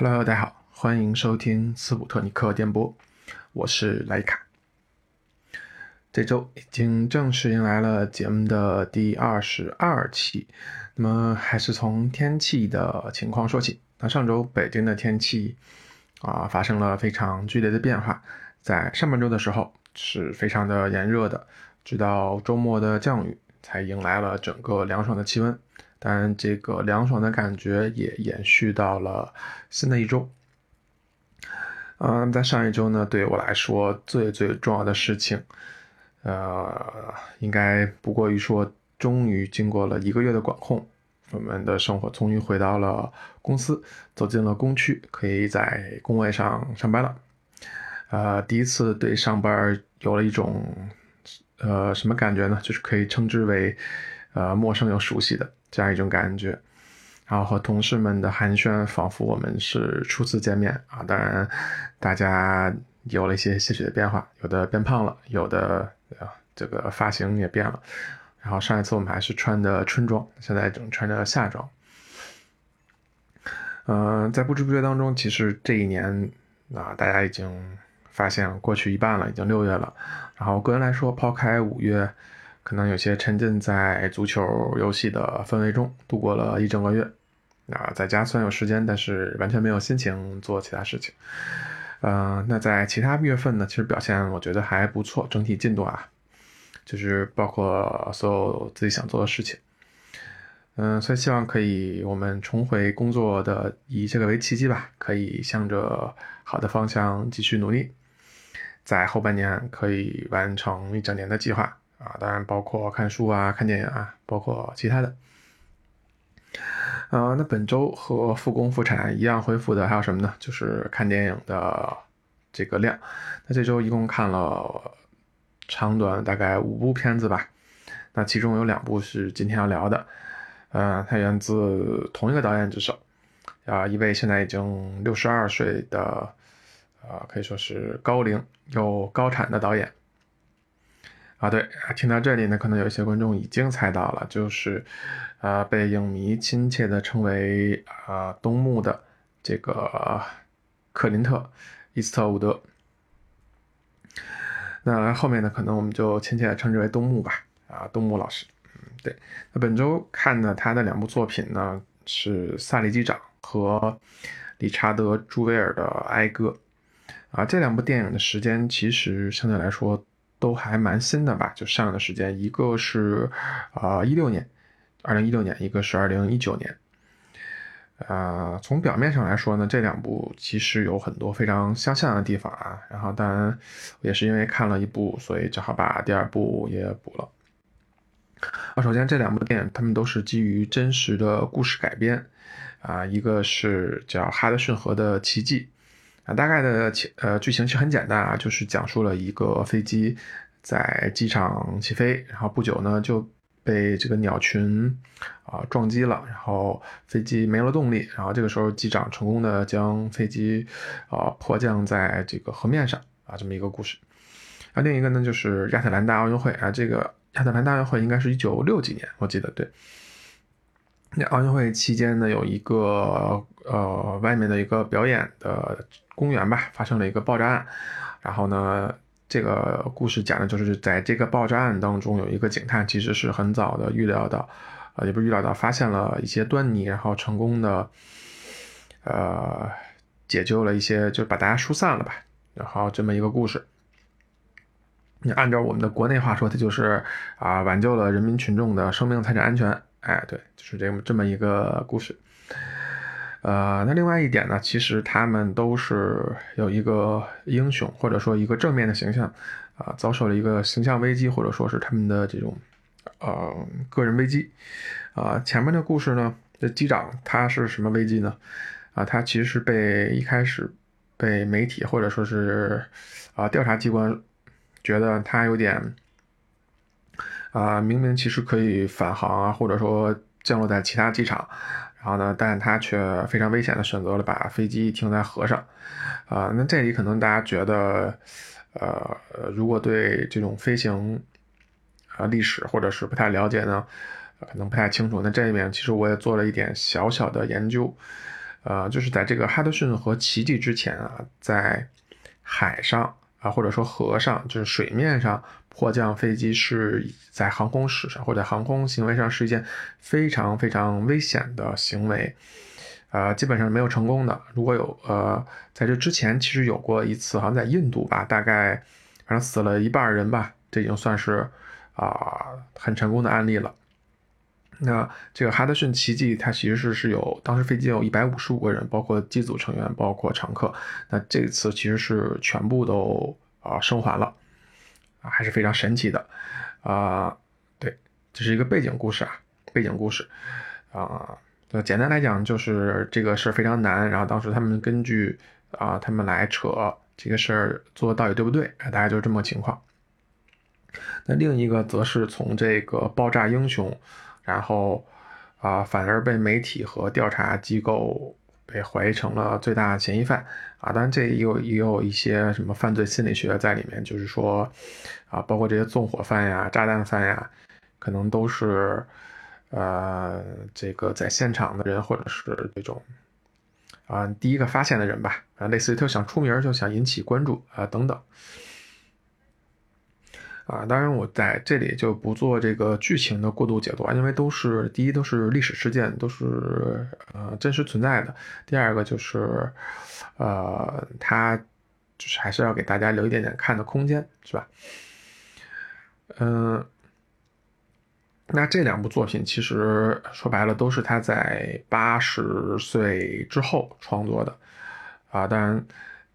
Hello，大家好，欢迎收听斯普特尼克电波，我是莱卡。这周已经正式迎来了节目的第二十二期，那么还是从天气的情况说起。那上周北京的天气啊发生了非常剧烈的变化，在上半周的时候是非常的炎热的，直到周末的降雨才迎来了整个凉爽的气温。当然，这个凉爽的感觉也延续到了新的一周。嗯，在上一周呢，对我来说最最重要的事情，呃，应该不过于说，终于经过了一个月的管控，我们的生活终于回到了公司，走进了工区，可以在工位上上班了。呃，第一次对上班有了一种，呃，什么感觉呢？就是可以称之为，呃，陌生又熟悉的。这样一种感觉，然后和同事们的寒暄，仿佛我们是初次见面啊！当然，大家有了一些些许的变化，有的变胖了，有的啊这个发型也变了。然后上一次我们还是穿的春装，现在正穿着夏装。嗯，在不知不觉当中，其实这一年啊，大家已经发现过去一半了，已经六月了。然后个人来说，抛开五月。可能有些沉浸在足球游戏的氛围中度过了一整个月，啊，在家虽然有时间，但是完全没有心情做其他事情。嗯，那在其他月份呢，其实表现我觉得还不错，整体进度啊，就是包括所有自己想做的事情。嗯，所以希望可以我们重回工作的以这个为契机吧，可以向着好的方向继续努力，在后半年可以完成一整年的计划。啊，当然包括看书啊、看电影啊，包括其他的。呃，那本周和复工复产一样恢复的还有什么呢？就是看电影的这个量。那这周一共看了长短大概五部片子吧。那其中有两部是今天要聊的。呃，它源自同一个导演之手，啊，一位现在已经六十二岁的，啊，可以说是高龄又高产的导演。啊，对，听到这里呢，可能有一些观众已经猜到了，就是，呃，被影迷亲切的称为啊“东木”的这个克林特·伊斯特伍德。那后面呢，可能我们就亲切的称之为“东木”吧。啊，东木老师，嗯，对。那本周看的他的两部作品呢，是《萨利机长》和理查德·朱维尔的《哀歌》。啊，这两部电影的时间其实相对来说。都还蛮新的吧，就上映的时间，一个是啊一六年，二零一六年，一个是二零一九年。啊，从表面上来说呢，这两部其实有很多非常相像的地方啊。然后当然也是因为看了一部，所以正好把第二部也补了。啊，首先这两部电影，他们都是基于真实的故事改编。啊，一个是叫《哈德逊河的奇迹》。啊，大概的情呃剧情其实很简单啊，就是讲述了一个飞机在机场起飞，然后不久呢就被这个鸟群啊撞击了，然后飞机没了动力，然后这个时候机长成功的将飞机啊迫降在这个河面上啊这么一个故事。啊，另一个呢就是亚特兰大奥运会啊，这个亚特兰大奥运会应该是一九六几年，我记得对。那奥运会期间呢，有一个呃外面的一个表演的公园吧，发生了一个爆炸案。然后呢，这个故事讲的就是在这个爆炸案当中，有一个警探其实是很早的预料到，呃，也不是预料到，发现了一些端倪，然后成功的呃解救了一些，就是把大家疏散了吧。然后这么一个故事，你按照我们的国内话说，它就是啊挽救了人民群众的生命财产安全。哎，对，就是这么这么一个故事。呃，那另外一点呢，其实他们都是有一个英雄，或者说一个正面的形象，啊，遭受了一个形象危机，或者说是他们的这种呃个人危机。啊，前面的故事呢，这机长他是什么危机呢？啊，他其实是被一开始被媒体或者说是啊调查机关觉得他有点。啊，明明其实可以返航啊，或者说降落在其他机场，然后呢，但他却非常危险的选择了把飞机停在河上，啊，那这里可能大家觉得，呃，如果对这种飞行啊历史或者是不太了解呢，可能不太清楚。那这里面其实我也做了一点小小的研究，呃，就是在这个哈德逊和奇迹之前啊，在海上啊，或者说河上，就是水面上迫降飞机是在航空史上或者航空行为上是一件非常非常危险的行为，呃，基本上没有成功的。如果有呃，在这之前其实有过一次，好像在印度吧，大概反正死了一半人吧，这已经算是啊很成功的案例了。那这个哈德逊奇迹，它其实是是有当时飞机有一百五十五个人，包括机组成员，包括乘客。那这次其实是全部都啊生还了，啊还是非常神奇的，啊对，这是一个背景故事啊，背景故事啊。那简单来讲就是这个事儿非常难，然后当时他们根据啊他们来扯这个事儿做到底对不对，大概就是这么个情况。那另一个则是从这个爆炸英雄。然后，啊，反而被媒体和调查机构被怀疑成了最大嫌疑犯啊！当然，这也有也有一些什么犯罪心理学在里面，就是说，啊，包括这些纵火犯呀、炸弹犯呀，可能都是，呃，这个在现场的人，或者是这种，啊，第一个发现的人吧，啊，类似于他想出名，就想引起关注啊，等等。啊，当然我在这里就不做这个剧情的过度解读啊，因为都是第一都是历史事件，都是呃真实存在的。第二个就是，呃，它就是还是要给大家留一点点看的空间，是吧？嗯，那这两部作品其实说白了都是他在八十岁之后创作的，啊，当然。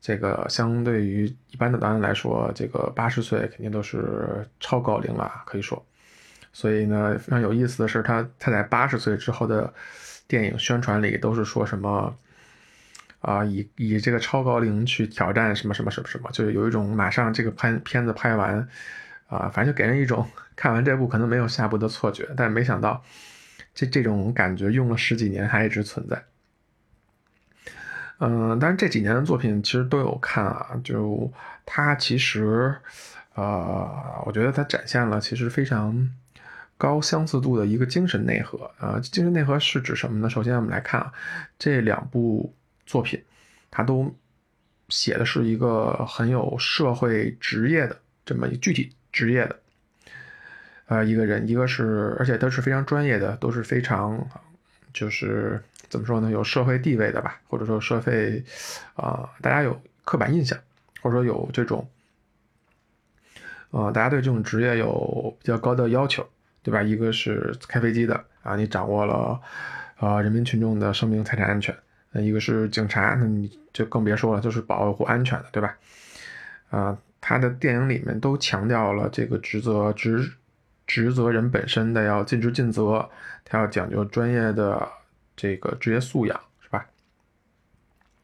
这个相对于一般的导演来说，这个八十岁肯定都是超高龄了，可以说。所以呢，非常有意思的是，他他在八十岁之后的电影宣传里都是说什么啊，以以这个超高龄去挑战什么什么什么什么，就有一种马上这个拍片子拍完啊，反正就给人一种看完这部可能没有下部的错觉。但没想到这这种感觉用了十几年还一直存在。嗯，但是这几年的作品其实都有看啊，就他其实，呃，我觉得他展现了其实非常高相似度的一个精神内核啊。精神内核是指什么呢？首先我们来看啊，这两部作品，它都写的是一个很有社会职业的这么一具体职业的，呃，一个人，一个是而且都是非常专业的，都是非常就是。怎么说呢？有社会地位的吧，或者说社会，啊，大家有刻板印象，或者说有这种，呃，大家对这种职业有比较高的要求，对吧？一个是开飞机的啊，你掌握了，呃，人民群众的生命财产安全；那一个是警察，那你就更别说了，就是保护安全的，对吧？啊，他的电影里面都强调了这个职责职职责人本身的要尽职尽责，他要讲究专业的。这个职业素养是吧？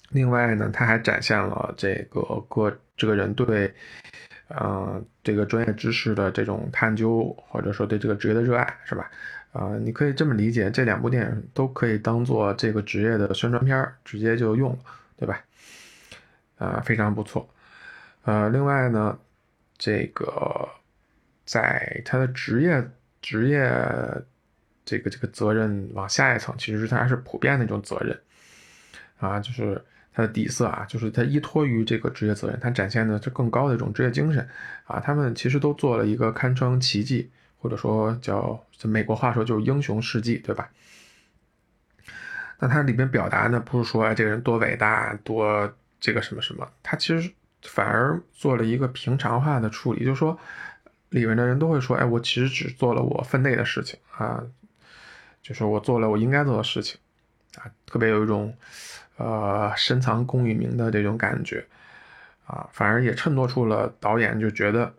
另外呢，他还展现了这个个这个人对，呃，这个专业知识的这种探究，或者说对这个职业的热爱是吧？啊，你可以这么理解，这两部电影都可以当做这个职业的宣传片直接就用了，对吧？啊，非常不错。呃，另外呢，这个在他的职业职业。这个这个责任往下一层，其实他是普遍的一种责任啊，就是它的底色啊，就是它依托于这个职业责任，它展现的是更高的一种职业精神啊。他们其实都做了一个堪称奇迹，或者说叫美国话说就是英雄事迹，对吧？那它里面表达呢，不是说这个人多伟大多这个什么什么，他其实反而做了一个平常化的处理，就是说里面的人都会说，哎，我其实只做了我分内的事情啊。就是我做了我应该做的事情，啊，特别有一种，呃，深藏功与名的这种感觉，啊，反而也衬托出了导演就觉得，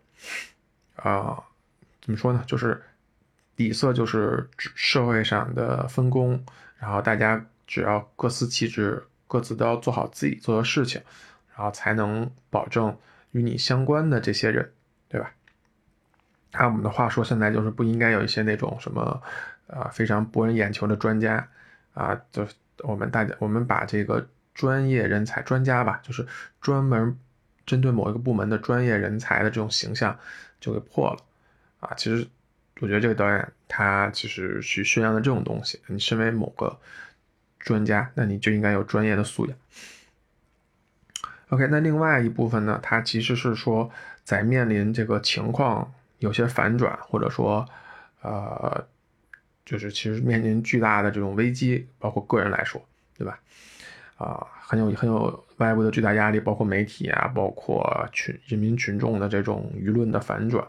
啊，怎么说呢？就是底色就是社会上的分工，然后大家只要各司其职，各自都要做好自己做的事情，然后才能保证与你相关的这些人，对吧？按我们的话说，现在就是不应该有一些那种什么。啊，非常博人眼球的专家，啊，就我们大家，我们把这个专业人才、专家吧，就是专门针对某一个部门的专业人才的这种形象就给破了，啊，其实我觉得这个导演他其实去宣扬的这种东西，你身为某个专家，那你就应该有专业的素养。OK，那另外一部分呢，他其实是说在面临这个情况有些反转，或者说，呃，就是其实面临巨大的这种危机，包括个人来说，对吧？啊，很有很有外部的巨大压力，包括媒体啊，包括群人民群众的这种舆论的反转。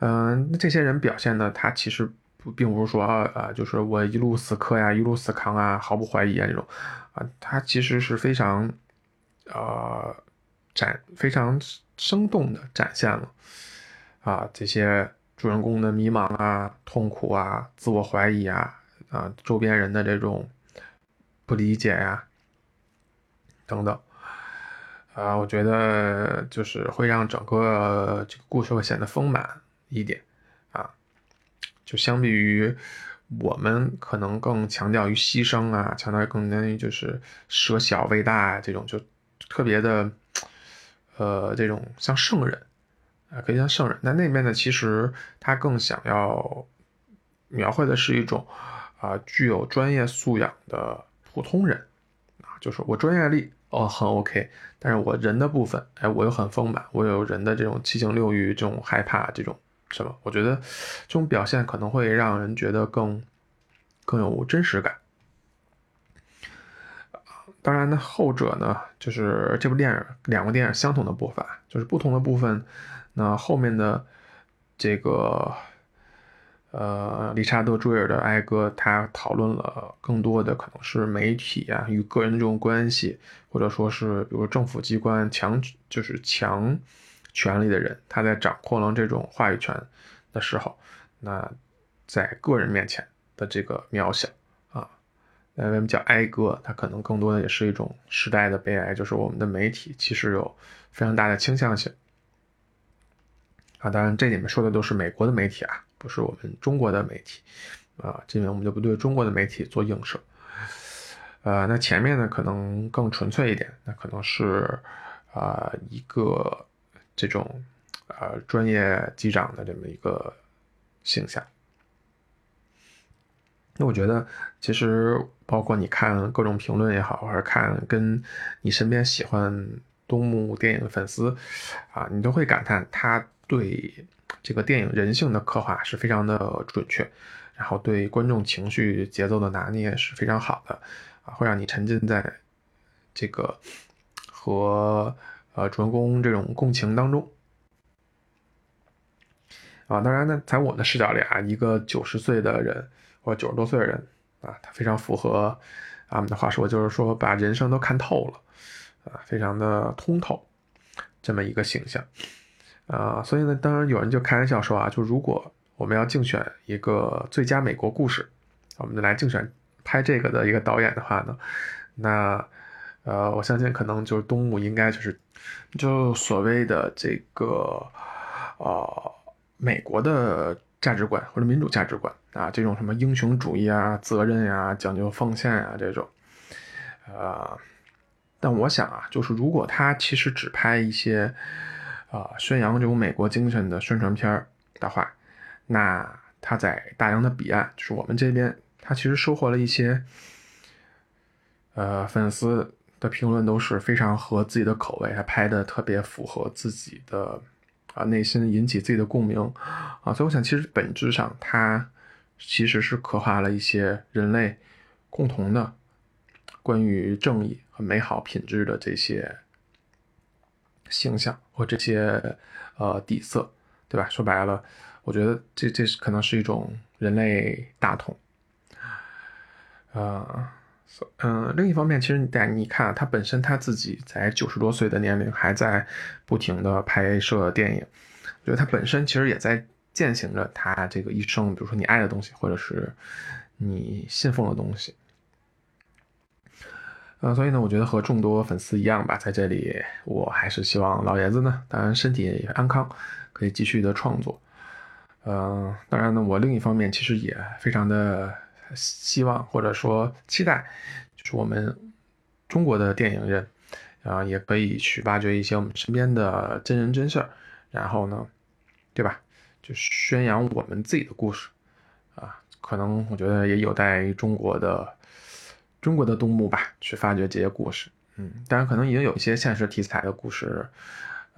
嗯，那这些人表现的，他其实不并不是说啊，就是我一路死磕呀，一路死扛啊，毫不怀疑啊这种，啊，他其实是非常。呃，展非常生动的展现了啊这些主人公的迷茫啊、痛苦啊、自我怀疑啊啊周边人的这种不理解呀等等啊，我觉得就是会让整个这个故事会显得丰满一点啊，就相比于我们可能更强调于牺牲啊，强调更于就是舍小为大啊这种就。特别的，呃，这种像圣人，啊，可以像圣人。那那边呢，其实他更想要描绘的是一种啊，具有专业素养的普通人，啊，就是我专业力哦很 OK，但是我人的部分，哎，我又很丰满，我有人的这种七情六欲，这种害怕，这种什么，我觉得这种表现可能会让人觉得更更有真实感。当然呢，后者呢，就是这部电影两个电影相同的部分，就是不同的部分。那后面的这个，呃，理查德·朱尔的《哀歌》，他讨论了更多的可能是媒体啊与个人的这种关系，或者说是比如政府机关强就是强权力的人，他在掌控了这种话语权的时候，那在个人面前的这个渺小。为什么叫哀歌？它可能更多的也是一种时代的悲哀，就是我们的媒体其实有非常大的倾向性啊。当然，这里面说的都是美国的媒体啊，不是我们中国的媒体啊。这里面我们就不对中国的媒体做映射。呃，那前面呢，可能更纯粹一点，那可能是啊一个这种呃专业机长的这么一个形象。那我觉得，其实包括你看各种评论也好，或者看跟你身边喜欢东木电影的粉丝，啊，你都会感叹他对这个电影人性的刻画是非常的准确，然后对观众情绪节奏的拿捏是非常好的，啊，会让你沉浸在这个和呃主人公这种共情当中。啊，当然呢，在我的视角里啊，一个九十岁的人。或九十多岁的人啊，他非常符合俺们的话说，就是说把人生都看透了，啊，非常的通透，这么一个形象，啊，所以呢，当然有人就开玩笑说啊，就如果我们要竞选一个最佳美国故事，我们来竞选拍这个的一个导演的话呢，那呃，我相信可能就是东木应该就是就所谓的这个呃美国的。价值观或者民主价值观啊，这种什么英雄主义啊、责任呀、讲究奉献啊这种，呃，但我想啊，就是如果他其实只拍一些啊宣扬这种美国精神的宣传片的话，那他在大洋的彼岸，就是我们这边，他其实收获了一些呃粉丝的评论都是非常合自己的口味，还拍的特别符合自己的。啊，内心引起自己的共鸣，啊，所以我想，其实本质上，它其实是刻画了一些人类共同的关于正义和美好品质的这些形象或这些呃底色，对吧？说白了，我觉得这这可能是一种人类大同，啊。嗯，另一方面，其实你你看他本身他自己在九十多岁的年龄还在不停的拍摄电影，我觉得他本身其实也在践行着他这个一生，比如说你爱的东西，或者是你信奉的东西。呃，所以呢，我觉得和众多粉丝一样吧，在这里我还是希望老爷子呢，当然身体安康，可以继续的创作。嗯，当然呢，我另一方面其实也非常的。希望或者说期待，就是我们中国的电影人，啊，也可以去挖掘一些我们身边的真人真事儿，然后呢，对吧？就宣扬我们自己的故事，啊，可能我觉得也有待于中国的中国的东牧吧，去发掘这些故事。嗯，当然可能已经有一些现实题材的故事，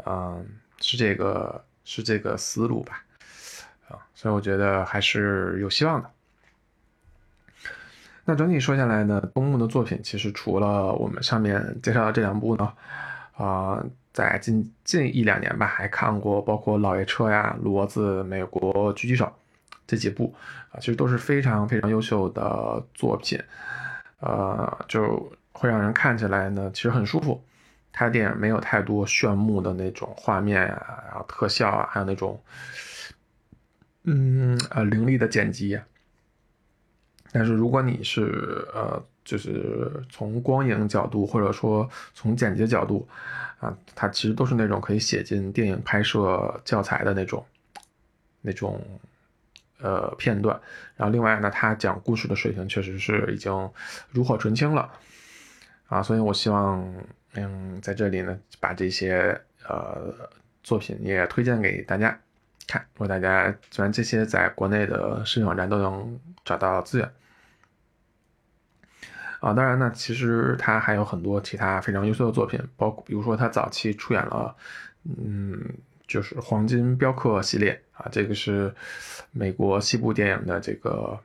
嗯，是这个是这个思路吧，啊，所以我觉得还是有希望的。那整体说下来呢，东木的作品其实除了我们上面介绍的这两部呢，啊，在近近一两年吧，还看过包括《老爷车》呀、《骡子》、《美国狙击手》这几部啊，其实都是非常非常优秀的作品，呃，就会让人看起来呢，其实很舒服。他的电影没有太多炫目的那种画面呀，然后特效啊，还有那种，嗯呃凌厉的剪辑。但是如果你是呃，就是从光影角度，或者说从剪辑角度，啊，它其实都是那种可以写进电影拍摄教材的那种，那种呃片段。然后另外呢，它讲故事的水平确实是已经炉火纯青了，啊，所以我希望嗯在这里呢把这些呃作品也推荐给大家看。如果大家虽然这些在国内的视频网站都能找到资源。啊，当然呢，其实他还有很多其他非常优秀的作品，包括比如说他早期出演了，嗯，就是《黄金镖客》系列啊，这个是美国西部电影的这个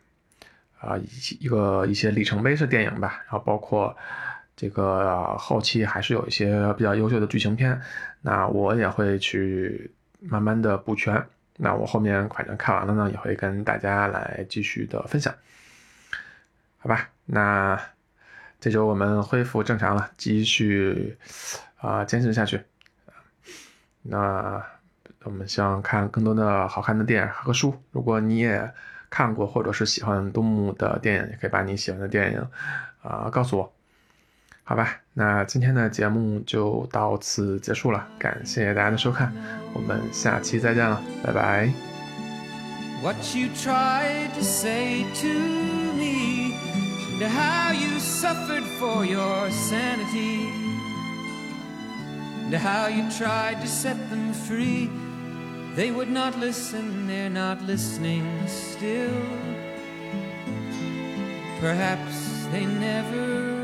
啊一一个一些里程碑式电影吧。然后包括这个后期还是有一些比较优秀的剧情片，那我也会去慢慢的补全。那我后面反正看完了呢，也会跟大家来继续的分享，好吧？那。这周我们恢复正常了，继续啊坚持下去。那我们希望看更多的好看的电影和书。如果你也看过或者是喜欢东木的电影，也可以把你喜欢的电影啊告诉我，好吧？那今天的节目就到此结束了，感谢大家的收看，我们下期再见了，拜拜。What you tried to say to me and how you suffered for your sanity, and how you tried to set them free. They would not listen, they're not listening still. Perhaps they never